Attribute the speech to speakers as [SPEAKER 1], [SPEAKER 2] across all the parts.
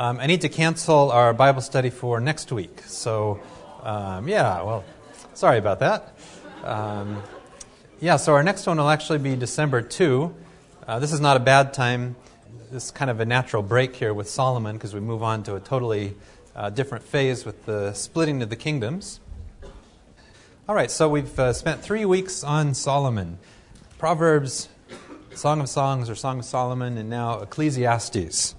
[SPEAKER 1] Um, I need to cancel our Bible study for next week. So, um, yeah, well, sorry about that. Um, yeah, so our next one will actually be December 2. Uh, this is not a bad time. This is kind of a natural break here with Solomon because we move on to a totally uh, different phase with the splitting of the kingdoms. All right, so we've uh, spent three weeks on Solomon. Proverbs, Song of Songs or Song of Solomon, and now Ecclesiastes.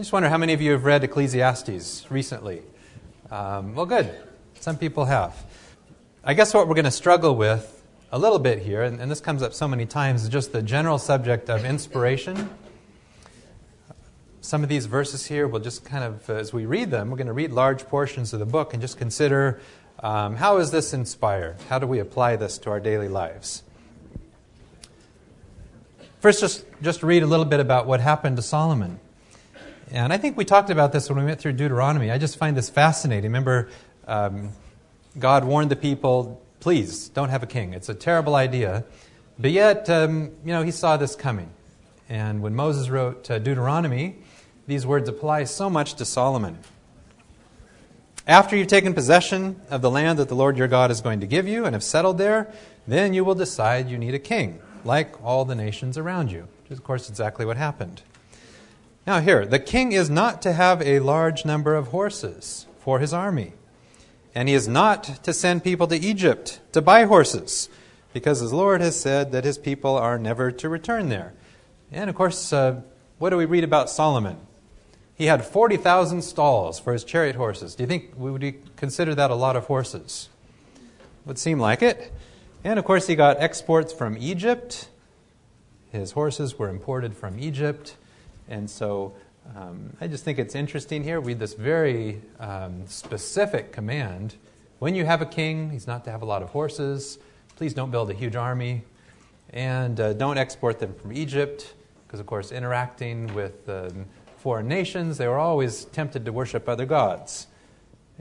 [SPEAKER 1] I just wonder how many of you have read Ecclesiastes recently? Um, well, good. Some people have. I guess what we're going to struggle with a little bit here, and, and this comes up so many times, is just the general subject of inspiration. Some of these verses here, we'll just kind of, as we read them, we're going to read large portions of the book and just consider um, how is this inspired? How do we apply this to our daily lives? First, just, just read a little bit about what happened to Solomon. And I think we talked about this when we went through Deuteronomy. I just find this fascinating. Remember, um, God warned the people, please don't have a king. It's a terrible idea. But yet, um, you know, he saw this coming. And when Moses wrote uh, Deuteronomy, these words apply so much to Solomon. After you've taken possession of the land that the Lord your God is going to give you and have settled there, then you will decide you need a king, like all the nations around you. Which is, of course, exactly what happened. Now, here, the king is not to have a large number of horses for his army. And he is not to send people to Egypt to buy horses, because his Lord has said that his people are never to return there. And of course, uh, what do we read about Solomon? He had 40,000 stalls for his chariot horses. Do you think we would consider that a lot of horses? Would seem like it. And of course, he got exports from Egypt. His horses were imported from Egypt. And so um, I just think it's interesting here. We this very um, specific command. When you have a king, he's not to have a lot of horses. Please don't build a huge army. And uh, don't export them from Egypt, because, of course, interacting with um, foreign nations, they were always tempted to worship other gods.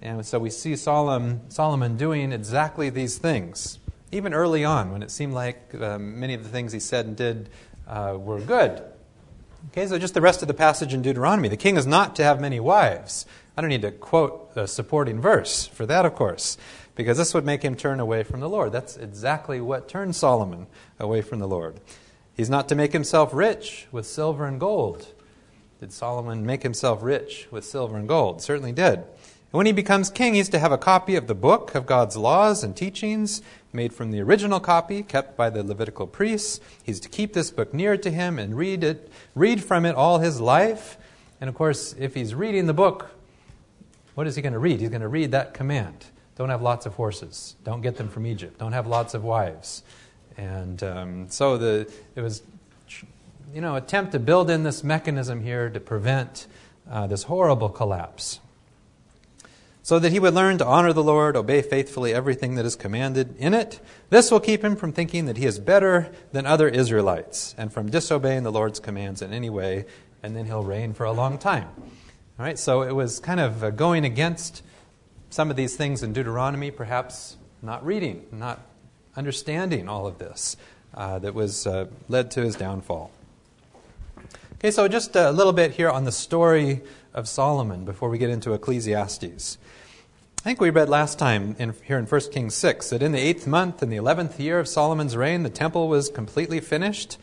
[SPEAKER 1] And so we see Solomon, Solomon doing exactly these things, even early on when it seemed like um, many of the things he said and did uh, were good. Okay, so just the rest of the passage in Deuteronomy. The king is not to have many wives. I don't need to quote the supporting verse for that, of course, because this would make him turn away from the Lord. That's exactly what turned Solomon away from the Lord. He's not to make himself rich with silver and gold. Did Solomon make himself rich with silver and gold? Certainly did. And when he becomes king, he's to have a copy of the book of God's laws and teachings made from the original copy kept by the Levitical priests. He's to keep this book near to him and read it, read from it all his life. And of course, if he's reading the book, what is he going to read? He's going to read that command. Don't have lots of horses. Don't get them from Egypt. Don't have lots of wives. And um, so the, it was you know, attempt to build in this mechanism here to prevent uh, this horrible collapse. So that he would learn to honor the Lord, obey faithfully everything that is commanded in it. This will keep him from thinking that he is better than other Israelites and from disobeying the Lord's commands in any way, and then he'll reign for a long time. All right, so it was kind of uh, going against some of these things in Deuteronomy, perhaps not reading, not understanding all of this, uh, that was uh, led to his downfall. Okay, so just a little bit here on the story of Solomon before we get into Ecclesiastes. I think we read last time in, here in 1 Kings 6 that in the eighth month, in the eleventh year of Solomon's reign, the temple was completely finished,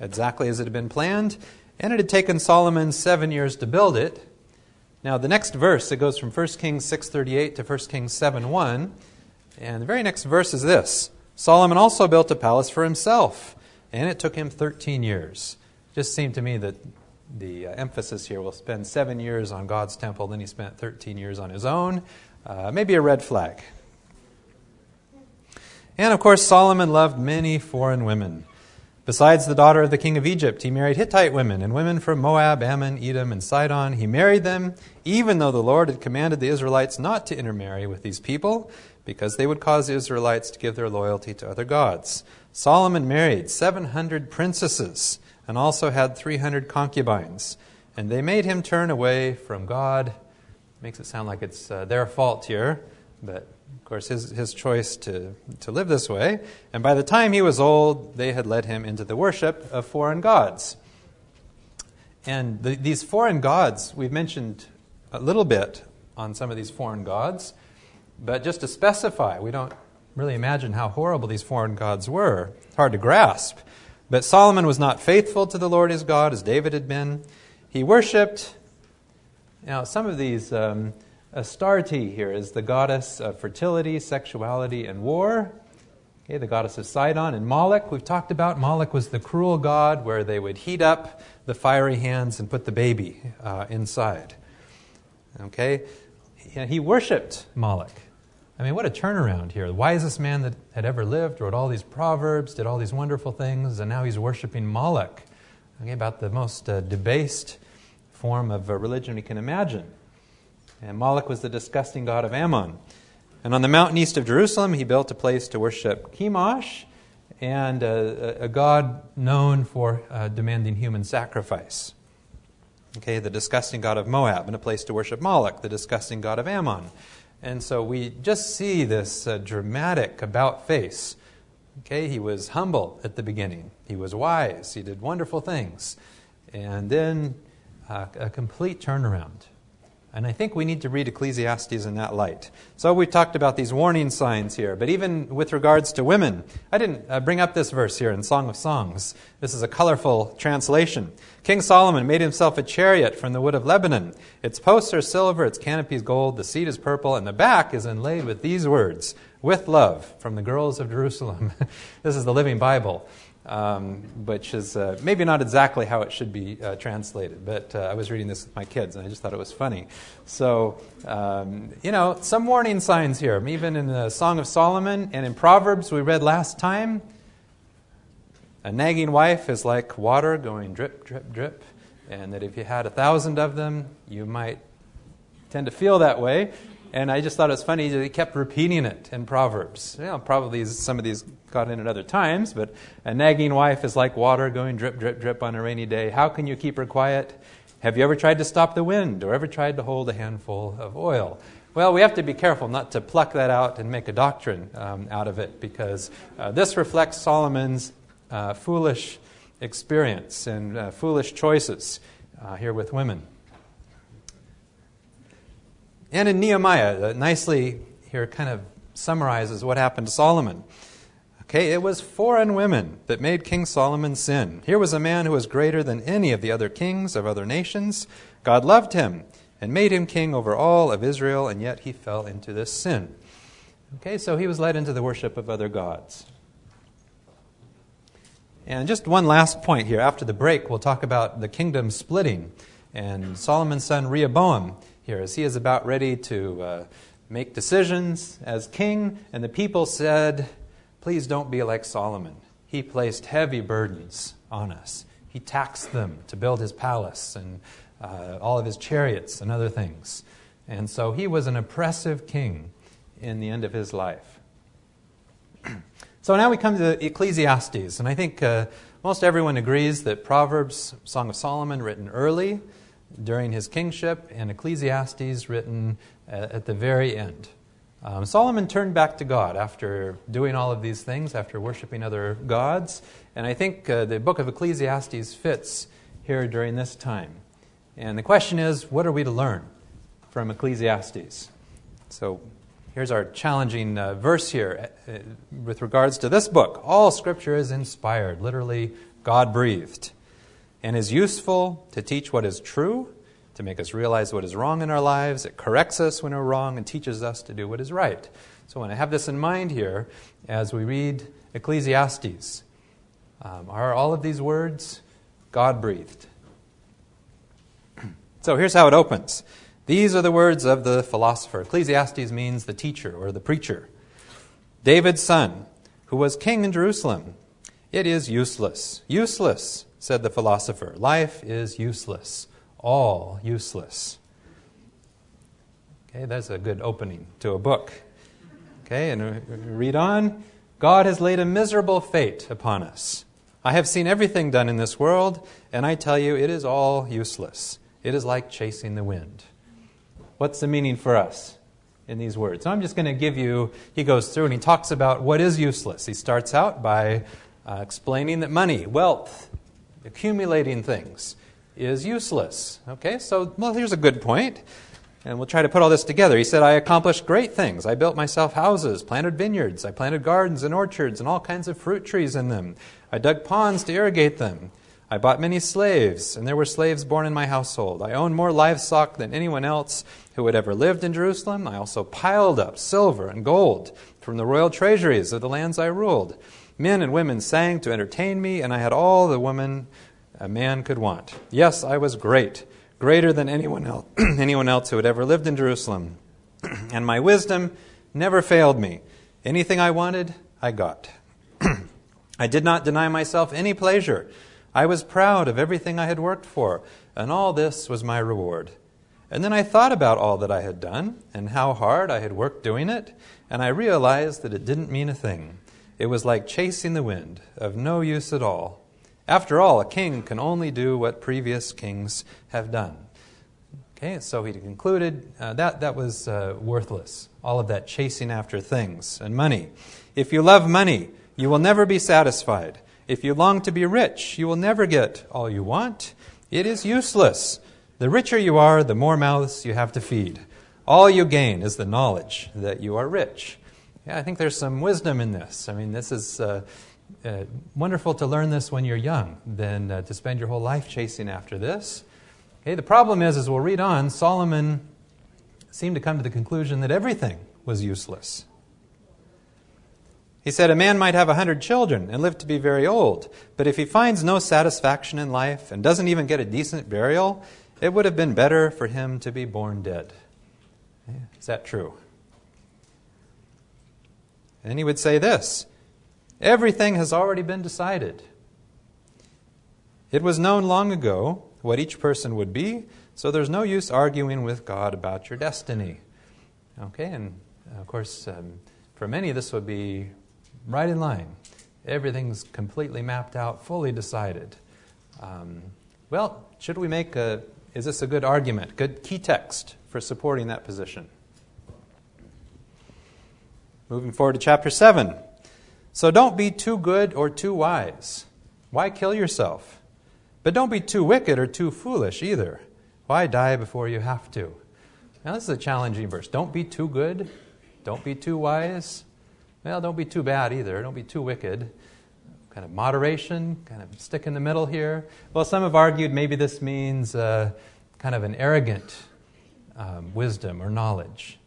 [SPEAKER 1] exactly as it had been planned, and it had taken Solomon seven years to build it. Now, the next verse, it goes from 1 Kings 6.38 to 1 Kings 7.1, and the very next verse is this. Solomon also built a palace for himself, and it took him 13 years It just seemed to me that the uh, emphasis here will spend seven years on God's temple, then he spent 13 years on his own. Uh, maybe a red flag. And of course, Solomon loved many foreign women. Besides the daughter of the king of Egypt, he married Hittite women and women from Moab, Ammon, Edom, and Sidon. He married them, even though the Lord had commanded the Israelites not to intermarry with these people, because they would cause the Israelites to give their loyalty to other gods. Solomon married 700 princesses and also had 300 concubines. And they made him turn away from God. Makes it sound like it's uh, their fault here, but of course, his, his choice to, to live this way. And by the time he was old, they had led him into the worship of foreign gods. And the, these foreign gods, we've mentioned a little bit on some of these foreign gods, but just to specify, we don't really imagine how horrible these foreign gods were. Hard to grasp. But Solomon was not faithful to the Lord his God as David had been. He worshiped. Now, some of these, um, Astarte here is the goddess of fertility, sexuality, and war. Okay, the goddess of Sidon and Moloch, we've talked about. Moloch was the cruel god where they would heat up the fiery hands and put the baby uh, inside. Okay, he worshipped Moloch. I mean, what a turnaround here. The wisest man that had ever lived wrote all these proverbs, did all these wonderful things, and now he's worshiping Moloch. Okay, about the most uh, debased form of uh, religion we can imagine. And Moloch was the disgusting god of Ammon. And on the mountain east of Jerusalem, he built a place to worship Chemosh, and uh, a, a god known for uh, demanding human sacrifice. Okay, the disgusting god of Moab, and a place to worship Moloch, the disgusting god of Ammon. And so we just see this uh, dramatic about face. Okay, he was humble at the beginning. He was wise. He did wonderful things. And then uh, a complete turnaround. And I think we need to read Ecclesiastes in that light. So we've talked about these warning signs here, but even with regards to women, I didn't uh, bring up this verse here in Song of Songs. This is a colorful translation. King Solomon made himself a chariot from the wood of Lebanon. Its posts are silver, its canopy is gold, the seat is purple, and the back is inlaid with these words, with love, from the girls of Jerusalem. this is the Living Bible um, which is uh, maybe not exactly how it should be uh, translated, but uh, I was reading this with my kids and I just thought it was funny. So, um, you know, some warning signs here, even in the Song of Solomon and in Proverbs we read last time. A nagging wife is like water going drip, drip, drip, and that if you had a thousand of them, you might tend to feel that way. And I just thought it was funny that he kept repeating it in Proverbs. You know, probably some of these got in at other times, but a nagging wife is like water going drip, drip, drip on a rainy day. How can you keep her quiet? Have you ever tried to stop the wind or ever tried to hold a handful of oil? Well, we have to be careful not to pluck that out and make a doctrine um, out of it because uh, this reflects Solomon's uh, foolish experience and uh, foolish choices uh, here with women. And in Nehemiah, uh, nicely here kind of summarizes what happened to Solomon. Okay, it was foreign women that made King Solomon sin. Here was a man who was greater than any of the other kings of other nations. God loved him and made him king over all of Israel, and yet he fell into this sin. Okay, so he was led into the worship of other gods. And just one last point here. After the break, we'll talk about the kingdom splitting and Solomon's son Rehoboam here as he is about ready to uh, make decisions as king. And the people said, Please don't be like Solomon. He placed heavy burdens on us. He taxed them to build his palace and uh, all of his chariots and other things. And so he was an oppressive king in the end of his life. so now we come to Ecclesiastes, and I think uh, most everyone agrees that Proverbs, Song of Solomon, written early, during his kingship, and Ecclesiastes written at the very end. Um, Solomon turned back to God after doing all of these things, after worshiping other gods, and I think uh, the book of Ecclesiastes fits here during this time. And the question is, what are we to learn from Ecclesiastes? So here's our challenging uh, verse here uh, with regards to this book. All scripture is inspired, literally God breathed and is useful to teach what is true, to make us realize what is wrong in our lives. It corrects us when we're wrong and teaches us to do what is right. So, when I have this in mind here as we read Ecclesiastes, um, are all of these words God breathed? so, here's how it opens. These are the words of the philosopher. Ecclesiastes means the teacher or the preacher. David's son, who was king in Jerusalem. It is useless. Useless said the philosopher. Life is useless, all useless. Okay, that's a good opening to a book. Okay, and read on. God has laid a miserable fate upon us. I have seen everything done in this world, and I tell you, it is all useless. It is like chasing the wind. What's the meaning for us in these words? I'm just going to give you, he goes through and he talks about what is useless. He starts out by uh, explaining that money, wealth, accumulating things, is useless. Okay, so, well, here's a good point. And we'll try to put all this together. He said, I accomplished great things. I built myself houses, planted vineyards, I planted gardens and orchards and all kinds of fruit trees in them. I dug ponds to irrigate them. I bought many slaves, and there were slaves born in my household. I owned more livestock than anyone else who had ever lived in Jerusalem. I also piled up silver and gold from the royal treasuries of the lands I ruled. Men and women sang to entertain me, and I had all the woman a man could want. Yes, I was great greater than anyone else, anyone else who had ever lived in Jerusalem. and my wisdom never failed me. Anything I wanted, I got. I did not deny myself any pleasure. I was proud of everything I had worked for, and all this was my reward. And then I thought about all that I had done and how hard I had worked doing it, and I realized that it didn't mean a thing. It was like chasing the wind, of no use at all. After all, a king can only do what previous kings have done. Okay, so he concluded uh, that that was uh, worthless, all of that chasing after things and money. If you love money, you will never be satisfied. If you long to be rich, you will never get all you want. It is useless. The richer you are, the more mouths you have to feed. All you gain is the knowledge that you are rich. Yeah, I think there's some wisdom in this. I mean, this is. Uh, uh, wonderful to learn this when you're young than uh, to spend your whole life chasing after this. Okay, the problem is, as we'll read on, Solomon seemed to come to the conclusion that everything was useless. He said, A man might have a hundred children and live to be very old, but if he finds no satisfaction in life and doesn't even get a decent burial, it would have been better for him to be born dead. Is that true? And he would say this Everything has already been decided. It was known long ago what each person would be, so there's no use arguing with God about your destiny. Okay, and of course, um, for many, this would be right in line. Everything's completely mapped out, fully decided. Um, well, should we make a, is this a good argument, good key text for supporting that position? Moving forward to chapter 7. So don't be too good or too wise. Why kill yourself? But don't be too wicked or too foolish either. Why die before you have to? Now, this is a challenging verse. Don't be too good. Don't be too wise. Well, don't be too bad either. Don't be too wicked. Kind of moderation, kind of stick in the middle here. Well, some have argued maybe this means uh, kind of an arrogant um, wisdom or knowledge.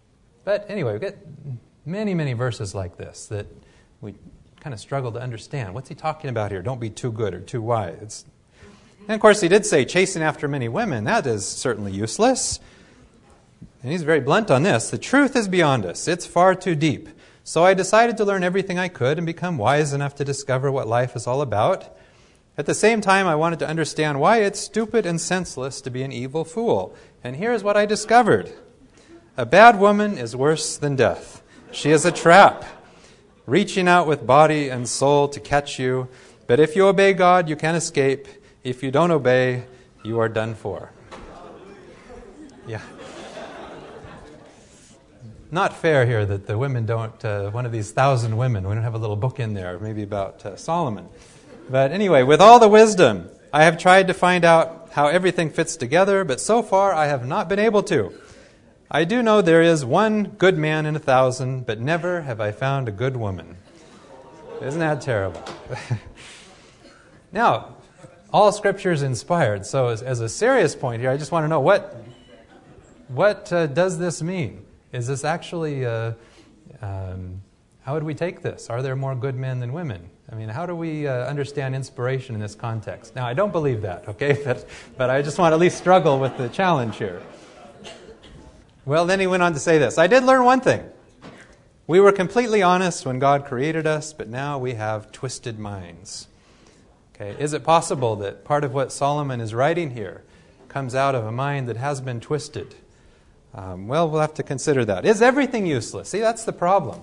[SPEAKER 1] But anyway, we get many, many verses like this that we kind of struggle to understand. What's he talking about here? Don't be too good or too wise. And of course, he did say chasing after many women. That is certainly useless. And he's very blunt on this. The truth is beyond us, it's far too deep. So I decided to learn everything I could and become wise enough to discover what life is all about. At the same time, I wanted to understand why it's stupid and senseless to be an evil fool. And here's what I discovered A bad woman is worse than death. She is a trap reaching out with body and soul to catch you. But if you obey God, you can escape. If you don't obey, you are done for. Yeah. Not fair here that the women don't, uh, one of these thousand women, we don't have a little book in there, maybe about uh, Solomon. But anyway, with all the wisdom, I have tried to find out how everything fits together, but so far I have not been able to. I do know there is one good man in a thousand, but never have I found a good woman. Isn't that terrible? now, all Scripture is inspired. So, as, as, a serious point here, I just want to know what what uh, does this mean? Is this actually uh, um, how would we take this? Are there more good men than women? I mean, how do we uh, understand inspiration in this context? Now, I don't believe that, okay, but, but I just want to at least struggle with the challenge here. Well, then he went on to say this I did learn one thing. We were completely honest when God created us, but now we have twisted minds. Okay, is it possible that part of what Solomon is writing here comes out of a mind that has been twisted? Um, well, we'll have to consider that. Is everything useless? See, that's the problem.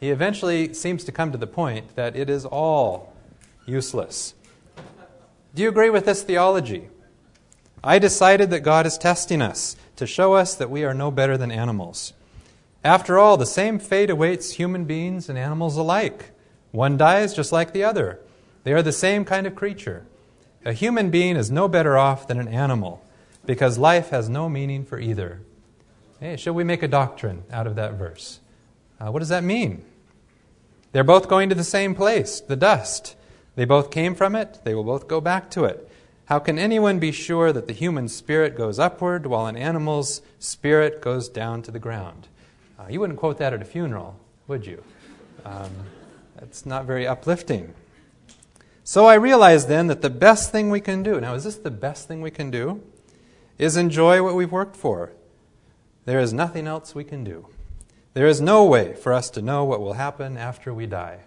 [SPEAKER 1] He eventually seems to come to the point that it is all useless. Do you agree with this theology? I decided that God is testing us to show us that we are no better than animals. After all, the same fate awaits human beings and animals alike. One dies just like the other. They are the same kind of creature. A human being is no better off than an animal because life has no meaning for either. Hey, should we make a doctrine out of that verse? Uh, what does that mean? They're both going to the same place, the dust. They both came from it, they will both go back to it. How can anyone be sure that the human spirit goes upward while an animal's spirit goes down to the ground? Uh, you wouldn't quote that at a funeral, would you? Um, that's not very uplifting. So I realized then that the best thing we can do, now is this the best thing we can do? Is enjoy what we've worked for. There is nothing else we can do. There is no way for us to know what will happen after we die.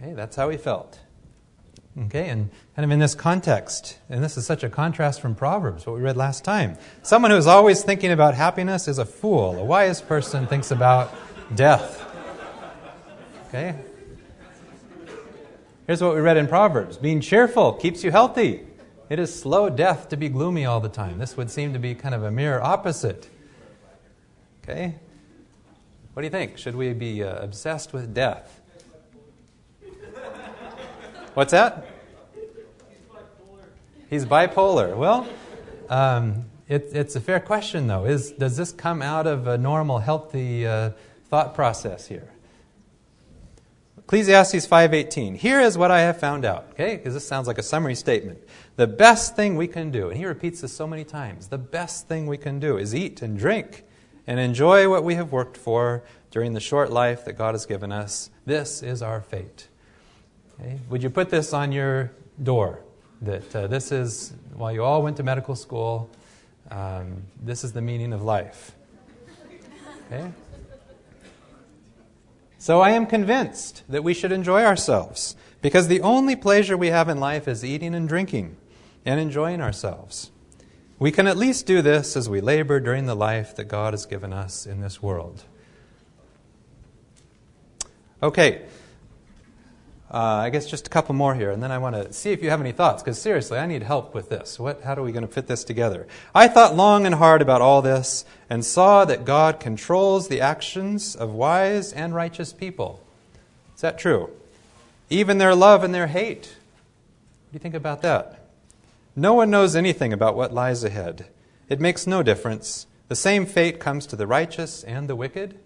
[SPEAKER 1] Okay, that's how he felt. Okay, and kind of in this context, and this is such a contrast from Proverbs, what we read last time. Someone who is always thinking about happiness is a fool. A wise person thinks about death. Okay? Here's what we read in Proverbs Being cheerful keeps you healthy. It is slow death to be gloomy all the time. This would seem to be kind of a mirror opposite. Okay? What do you think? Should we be uh, obsessed with death? What's that? He's bipolar. Well, um, it, it's a fair question, though. Is, does this come out of a normal, healthy uh, thought process here? Ecclesiastes 5:18. Here is what I have found out. Okay? Because this sounds like a summary statement. The best thing we can do, and he repeats this so many times, the best thing we can do is eat and drink and enjoy what we have worked for during the short life that God has given us. This is our fate. Okay? Would you put this on your door? That uh, this is, while you all went to medical school, um, this is the meaning of life. Okay? So I am convinced that we should enjoy ourselves because the only pleasure we have in life is eating and drinking and enjoying ourselves. We can at least do this as we labor during the life that God has given us in this world. Okay, uh, I guess just a couple more here, and then I want to see if you have any thoughts, because seriously, I need help with this. What, how are we going to fit this together? I thought long and hard about all this and saw that God controls the actions of wise and righteous people. Is that true? Even their love and their hate. What do you think about that? No one knows anything about what lies ahead. It makes no difference. The same fate comes to the righteous and the wicked,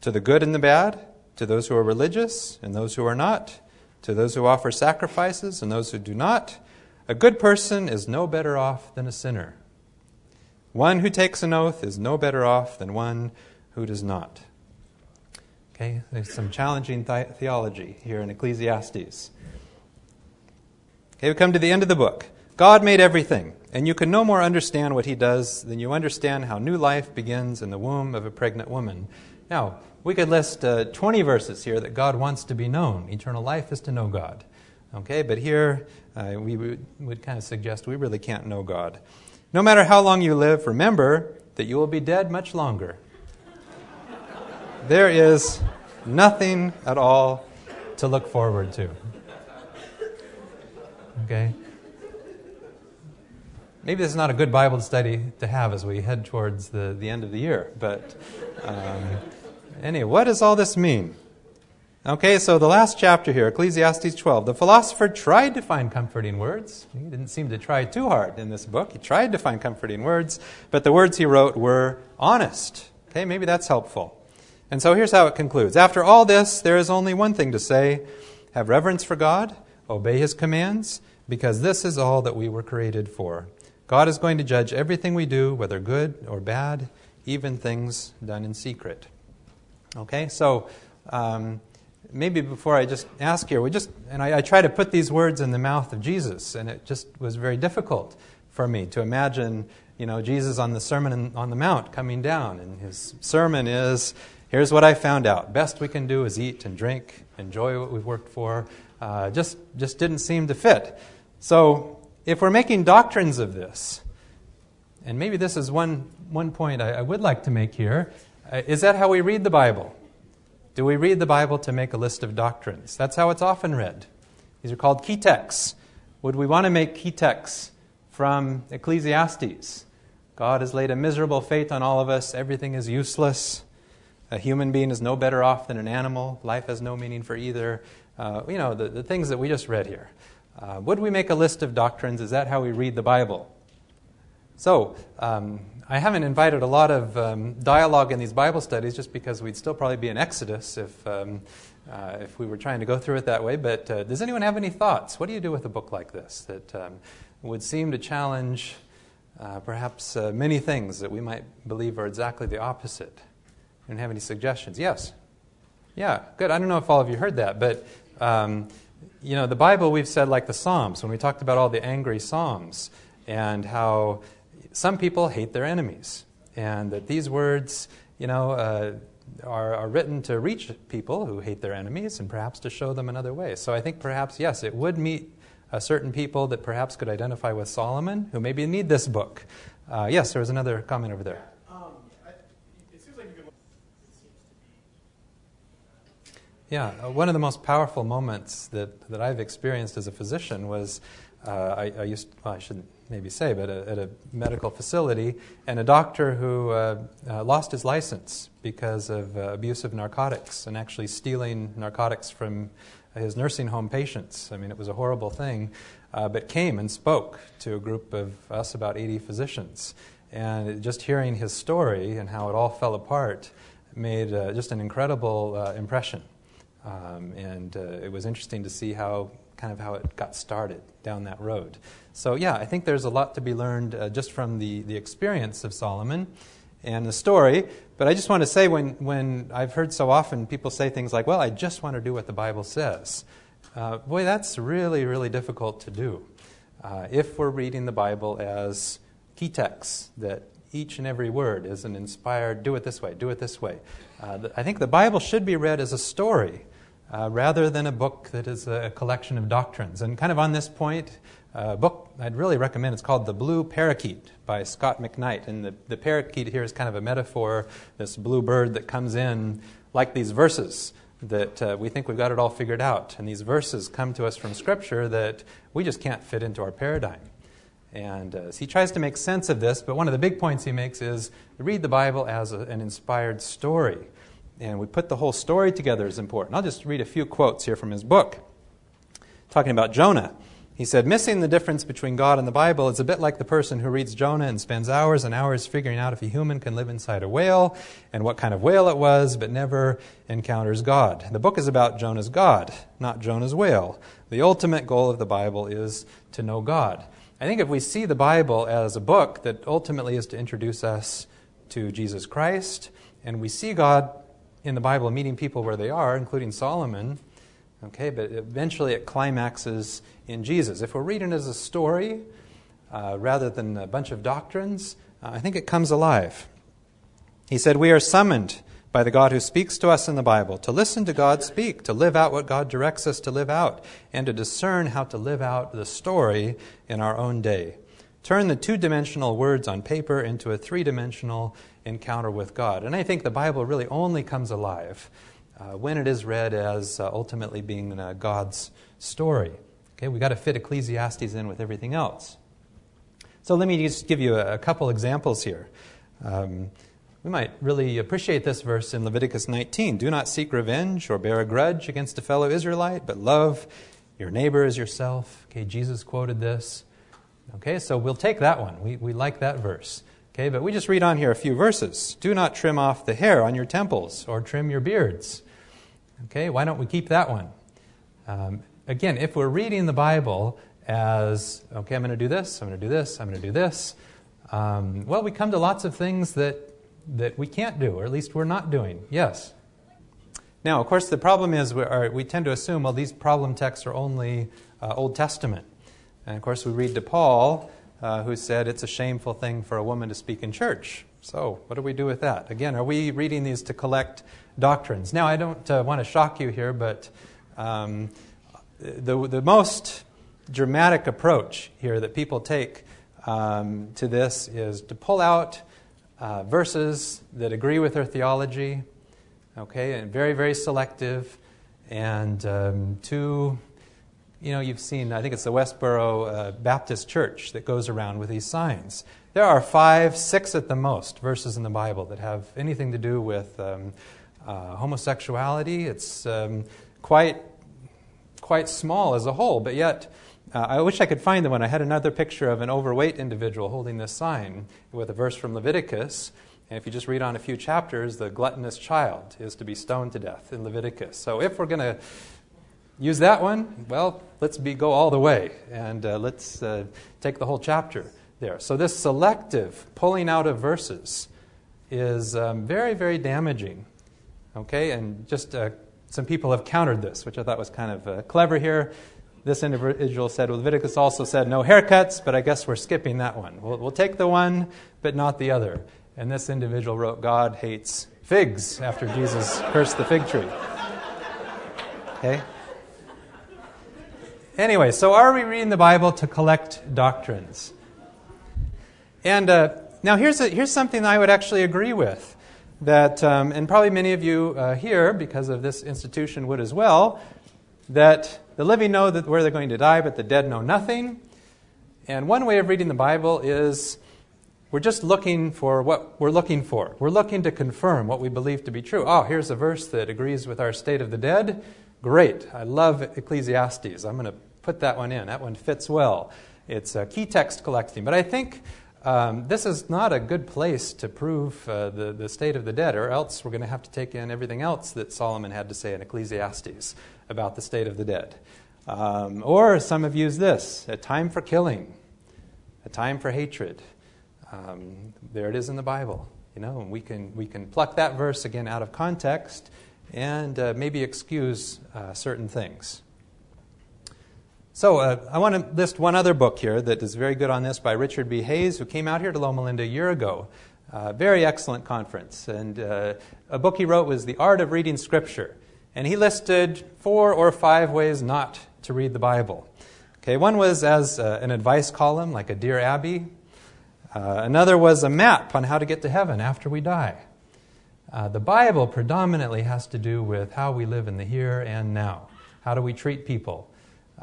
[SPEAKER 1] to the good and the bad to those who are religious and those who are not, to those who offer sacrifices and those who do not. A good person is no better off than a sinner. One who takes an oath is no better off than one who does not. Okay, there's some challenging th- theology here in Ecclesiastes. Okay, we come to the end of the book. God made everything, and you can no more understand what He does than you understand how new life begins in the womb of a pregnant woman. Now, we could list uh, 20 verses here that God wants to be known. Eternal life is to know God. Okay, but here uh, we would, would kind of suggest we really can't know God. No matter how long you live, remember that you will be dead much longer. there is nothing at all to look forward to. Okay? Maybe this is not a good Bible study to have as we head towards the, the end of the year, but. Um, Anyway, what does all this mean? Okay, so the last chapter here, Ecclesiastes 12. The philosopher tried to find comforting words. He didn't seem to try too hard in this book. He tried to find comforting words, but the words he wrote were honest. Okay, maybe that's helpful. And so here's how it concludes. After all this, there is only one thing to say have reverence for God, obey his commands, because this is all that we were created for. God is going to judge everything we do, whether good or bad, even things done in secret. Okay, so um, maybe before I just ask here, we just, and I, I, try to put these words in the mouth of Jesus, and it just was very difficult for me to imagine, you know, Jesus on the Sermon on the Mount coming down, and his sermon is, here's what I found out. Best we can do is eat and drink, enjoy what we've worked for. Uh, just, just didn't seem to fit. So if we're making doctrines of this, and maybe this is one, one point I, I would like to make here, uh, is that how we read the Bible? Do we read the Bible to make a list of doctrines? That's how it's often read. These are called key texts. Would we want to make key texts from Ecclesiastes? God has laid a miserable fate on all of us. Everything is useless. A human being is no better off than an animal. Life has no meaning for either. Uh, you know, the, the things that we just read here. Uh, would we make a list of doctrines? Is that how we read the Bible? So, um, I haven't invited a lot of um, dialogue in these Bible studies just because we'd still probably be in Exodus if, um, uh, if we were trying to go through it that way. But uh, does anyone have any thoughts? What do you do with a book like this that um, would seem to challenge uh, perhaps uh, many things that we might believe are exactly the opposite? Anyone have any suggestions? Yes? Yeah, good. I don't know if all of you heard that, but um, you know, the Bible we've said like the Psalms, when we talked about all the angry Psalms and how some people hate their enemies, and that these words, you know, uh, are, are written to reach people who hate their enemies and perhaps to show them another way. So I think perhaps, yes, it would meet uh, certain people that perhaps could identify with Solomon who maybe need this book. Uh, yes, there was another comment over there. Yeah, uh, one of the most powerful moments that, that I've experienced as a physician was uh, I, I, used, well, I shouldn't maybe say, but a, at a medical facility, and a doctor who uh, uh, lost his license because of uh, abuse of narcotics and actually stealing narcotics from his nursing home patients. I mean, it was a horrible thing, uh, but came and spoke to a group of us, about 80 physicians. And just hearing his story and how it all fell apart made just an incredible impression. Um, and it was interesting to see how kind of how it got started down that road. So, yeah, I think there's a lot to be learned uh, just from the, the experience of Solomon and the story. But I just want to say, when, when I've heard so often people say things like, well, I just want to do what the Bible says. Uh, boy, that's really, really difficult to do. Uh, if we're reading the Bible as key texts, that each and every word is an inspired, do it this way, do it this way. Uh, I think the Bible should be read as a story uh, rather than a book that is a collection of doctrines. And kind of on this point, a book I'd really recommend. It's called The Blue Parakeet by Scot McKnight. And the, the parakeet here is kind of a metaphor, this blue bird that comes in like these verses that uh, we think we've got it all figured out. And these verses come to us from Scripture that we just can't fit into our paradigm. And uh, he tries to make sense of this, but one of the big points he makes is read the Bible as a, an inspired story and we put the whole story together is important. I'll just read a few quotes here from his book. Talking about Jonah. He said, Missing the difference between God and the Bible is a bit like the person who reads Jonah and spends hours and hours figuring out if a human can live inside a whale and what kind of whale it was, but never encounters God. The book is about Jonah's God, not Jonah's whale. The ultimate goal of the Bible is to know God. I think if we see the Bible as a book that ultimately is to introduce us to Jesus Christ, and we see God in the Bible meeting people where they are, including Solomon. Okay, but eventually it climaxes in Jesus. If we're reading it as a story uh, rather than a bunch of doctrines, uh, I think it comes alive. He said, We are summoned by the God who speaks to us in the Bible to listen to God speak, to live out what God directs us to live out, and to discern how to live out the story in our own day. Turn the two dimensional words on paper into a three dimensional encounter with God. And I think the Bible really only comes alive uh, when it is read as uh, ultimately being uh, God's story. Okay, we've got to fit Ecclesiastes in with everything else. So let me just give you a, a couple examples here. Um, we might really appreciate this verse in Leviticus 19. Do not seek revenge or bear a grudge against a fellow Israelite, but love your neighbor as yourself. Okay, Jesus quoted this. Okay, so we'll take that one. We, we like that verse. Okay, but we just read on here a few verses. Do not trim off the hair on your temples or trim your beards. Okay, why don't we keep that one? Um, again, if we're reading the Bible as, okay, I'm going to do this, I'm going to do this, I'm going to do this, um, well, we come to lots of things that, that we can't do, or at least we're not doing. Yes? Now, of course, the problem is we, are, we tend to assume, well, these problem texts are only uh, Old Testament. And of course, we read to Paul uh, who said it's a shameful thing for a woman to speak in church. So, what do we do with that? Again, are we reading these to collect doctrines? Now, I don't uh, want to shock you here, but um, the, the most dramatic approach here that people take um, to this is to pull out uh, verses that agree with their theology, okay, and very, very selective, and um, to you know, you've seen, I think it's the Westboro uh, Baptist Church that goes around with these signs. There are five, six at the most verses in the Bible that have anything to do with um, uh, homosexuality. It's um, quite, quite small as a whole, but yet uh, I wish I could find the one. I had another picture of an overweight individual holding this sign with a verse from Leviticus. And if you just read on a few chapters, the gluttonous child is to be stoned to death in Leviticus. So if we're going to use that one, well, let's be, go all the way and uh, let's uh, take the whole chapter there. So this selective pulling out of verses is um, very, very damaging. Okay, and just uh, some people have countered this, which I thought was kind of uh, clever here. This individual said, well, Leviticus also said no haircuts, but I guess we're skipping that one. We'll, we'll take the one, but not the other. And this individual wrote, God hates figs after Jesus cursed the fig tree. Okay? Anyway, so are we reading the Bible to collect doctrines? And uh, now here's, a, here's something I would actually agree with. That, um, and probably many of you uh, here, because of this institution, would as well, that the living know that where they're going to die, but the dead know nothing. And one way of reading the Bible is we're just looking for what we're looking for. We're looking to confirm what we believe to be true. Oh, here's a verse that agrees with our state of the dead. Great. I love Ecclesiastes. I'm going to put that one in. That one fits well. It's a key text collecting. But I think um, this is not a good place to prove uh, the, the state of the dead, or else we're going to have to take in everything else that Solomon had to say in Ecclesiastes about the state of the dead. Um, or some have used this a time for killing, a time for hatred. Um, there it is in the Bible. You know, and we can, we can pluck that verse again out of context and uh, maybe excuse uh, certain things. So, uh, I want to list one other book here that is very good on this by Richard B. Hays, who came out here to Loma Linda a year ago. Uh, very excellent conference. And uh, a book he wrote was The Art of Reading Scripture. And he listed four or five ways not to read the Bible. Okay, one was as uh, an advice column, like a Dear Abby. Uh, another was a map on how to get to heaven after we die. Uh, the Bible predominantly has to do with how we live in the here and now. How do we treat people?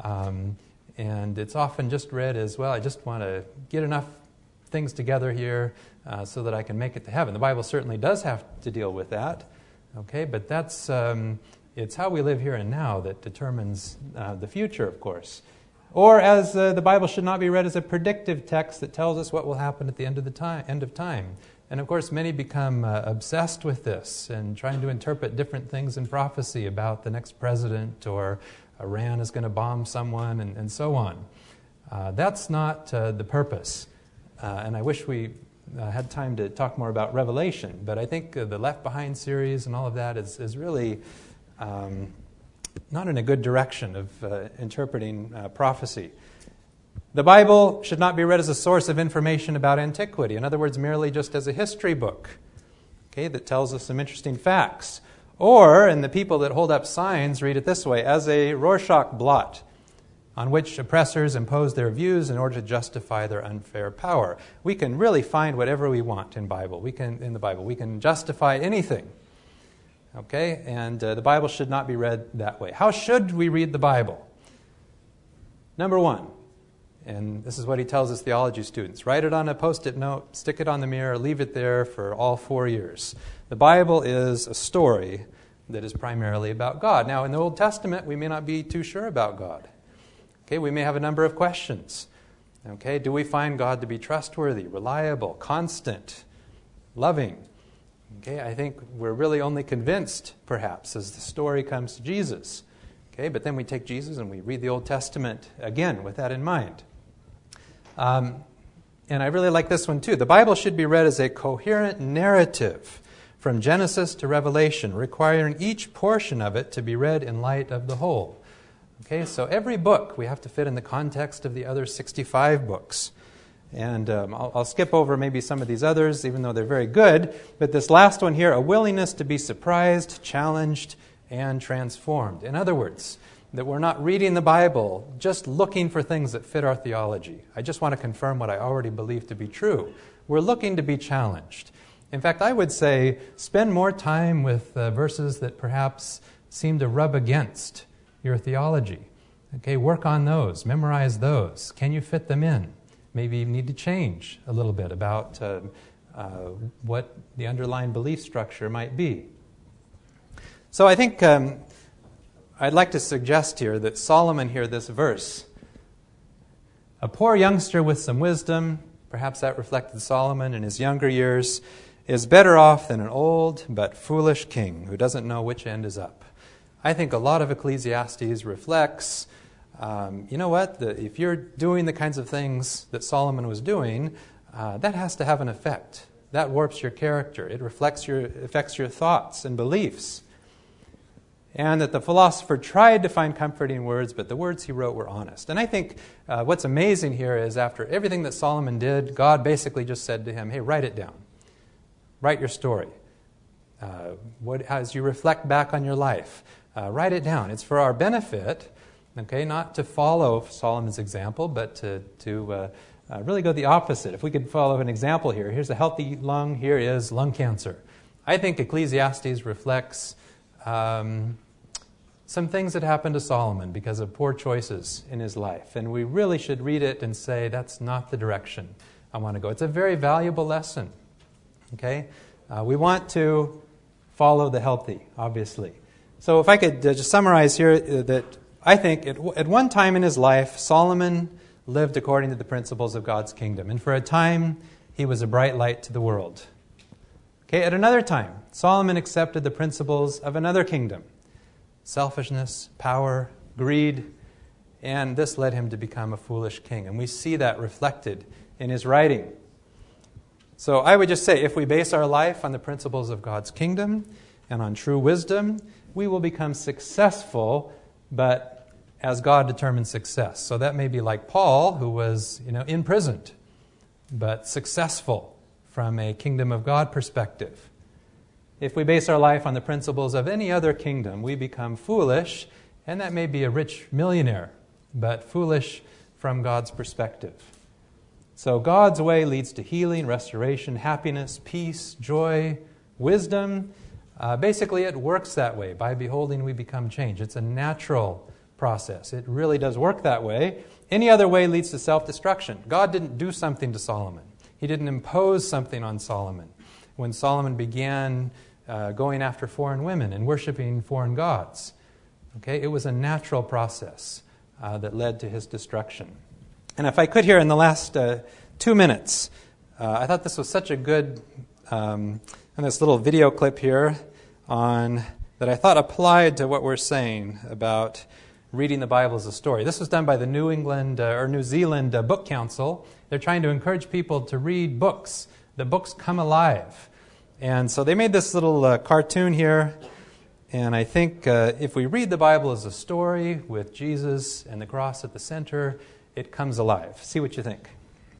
[SPEAKER 1] Um, and it's often just read as well, I just want to get enough things together here uh, so that I can make it to heaven. The Bible certainly does have to deal with that, okay, but that's um, it's how we live here and now that determines uh, the future, of course. Or as uh, the Bible should not be read as a predictive text that tells us what will happen at the end of the time. End of time. And of course, many become uh, obsessed with this and trying to interpret different things in prophecy about the next president or Iran is going to bomb someone and, and so on. Uh, that's not uh, the purpose. Uh, and I wish we had time to talk more about Revelation, but I think the Left Behind series and all of that is, is really um, not in a good direction of uh, interpreting uh, prophecy. The Bible should not be read as a source of information about antiquity. In other words, merely just as a history book okay, that tells us some interesting facts. Or, and the people that hold up signs read it this way as a Rorschach blot on which oppressors impose their views in order to justify their unfair power. We can really find whatever we want in Bible. We can in the Bible. We can justify anything. Okay? And uh, the Bible should not be read that way. How should we read the Bible? Number one, and this is what he tells his theology students write it on a post it note, stick it on the mirror, leave it there for all four years. The Bible is a story that is primarily about God. Now, in the Old Testament, we may not be too sure about God. Okay, we may have a number of questions. Okay, do we find God to be trustworthy, reliable, constant, loving? Okay, I think we're really only convinced, perhaps, as the story comes to Jesus. Okay, but then we take Jesus and we read the Old Testament again with that in mind. Um, and I really like this one too. The Bible should be read as a coherent narrative from Genesis to Revelation, requiring each portion of it to be read in light of the whole. Okay, so every book we have to fit in the context of the other 65 books. And um, I'll, I'll, skip over maybe some of these others, even though they're very good. But this last one here a willingness to be surprised, challenged, and transformed. In other words, that we're not reading the Bible just looking for things that fit our theology. I just want to confirm what I already believe to be true. We're looking to be challenged. In fact, I would say spend more time with uh, verses that perhaps seem to rub against your theology. Okay, work on those, memorize those. Can you fit them in? Maybe you need to change a little bit about uh, uh, what the underlying belief structure might be. So I think um, I'd like to suggest here that Solomon, here, this verse, A poor youngster with some wisdom, perhaps that reflected Solomon in his younger years, is better off than an old but foolish king who doesn't know which end is up. I think a lot of Ecclesiastes reflects, um, you know what, the, if you're doing the kinds of things that Solomon was doing, uh, that has to have an effect. That warps your character. It reflects your, affects your thoughts and beliefs. And that the philosopher tried to find comforting words, but the words he wrote were honest. And I think uh, what's amazing here is after everything that Solomon did, God basically just said to him, hey, write it down. Write your story. Uh, what, as you reflect back on your life, uh, write it down. It's for our benefit, okay, not to follow Solomon's example, but to, to uh, uh, really go the opposite. If we could follow an example here, here's a healthy lung, here is lung cancer. I think Ecclesiastes reflects um, some things that happened to Solomon because of poor choices in his life. And we really should read it and say, that's not the direction I want to go. It's a very valuable lesson. Okay? Uh, we want to follow the healthy, obviously. So, if I could uh, just summarize here uh, that I think at, one time in his life, Solomon lived according to the principles of God's kingdom. And for a time, he was a bright light to the world. Okay, at another time, Solomon accepted the principles of another kingdom selfishness, power, greed, and this led him to become a foolish king. And we see that reflected in his writing. So I would just say if we base our life on the principles of God's kingdom and on true wisdom, we will become successful, but as God determines success. So that may be like Paul, who was you know, imprisoned, but successful from a kingdom of God perspective. If we base our life on the principles of any other kingdom, we become foolish, and that may be a rich millionaire, but foolish from God's perspective. So God's way leads to healing, restoration, happiness, peace, joy, wisdom. Uh, basically, it works that way. By beholding, we become changed. It's a natural process. It really does work that way. Any other way leads to self destruction. God didn't do something to Solomon, He didn't impose something on Solomon. When Solomon began uh, going after foreign women and worshiping foreign gods, okay, it was a natural process uh, that led to his destruction. And if I could here in the last uh, two minutes, uh, I thought this was such a good, um, and this little video clip here on that I thought applied to what we're saying about reading the Bible as a story. This was done by the New England uh, or New Zealand uh, Book Council. They're trying to encourage people to read books. The books come alive. And so they made this little uh, cartoon here. And I think uh, if we read the Bible as a story with Jesus and the cross at the center, it comes alive. See what you think.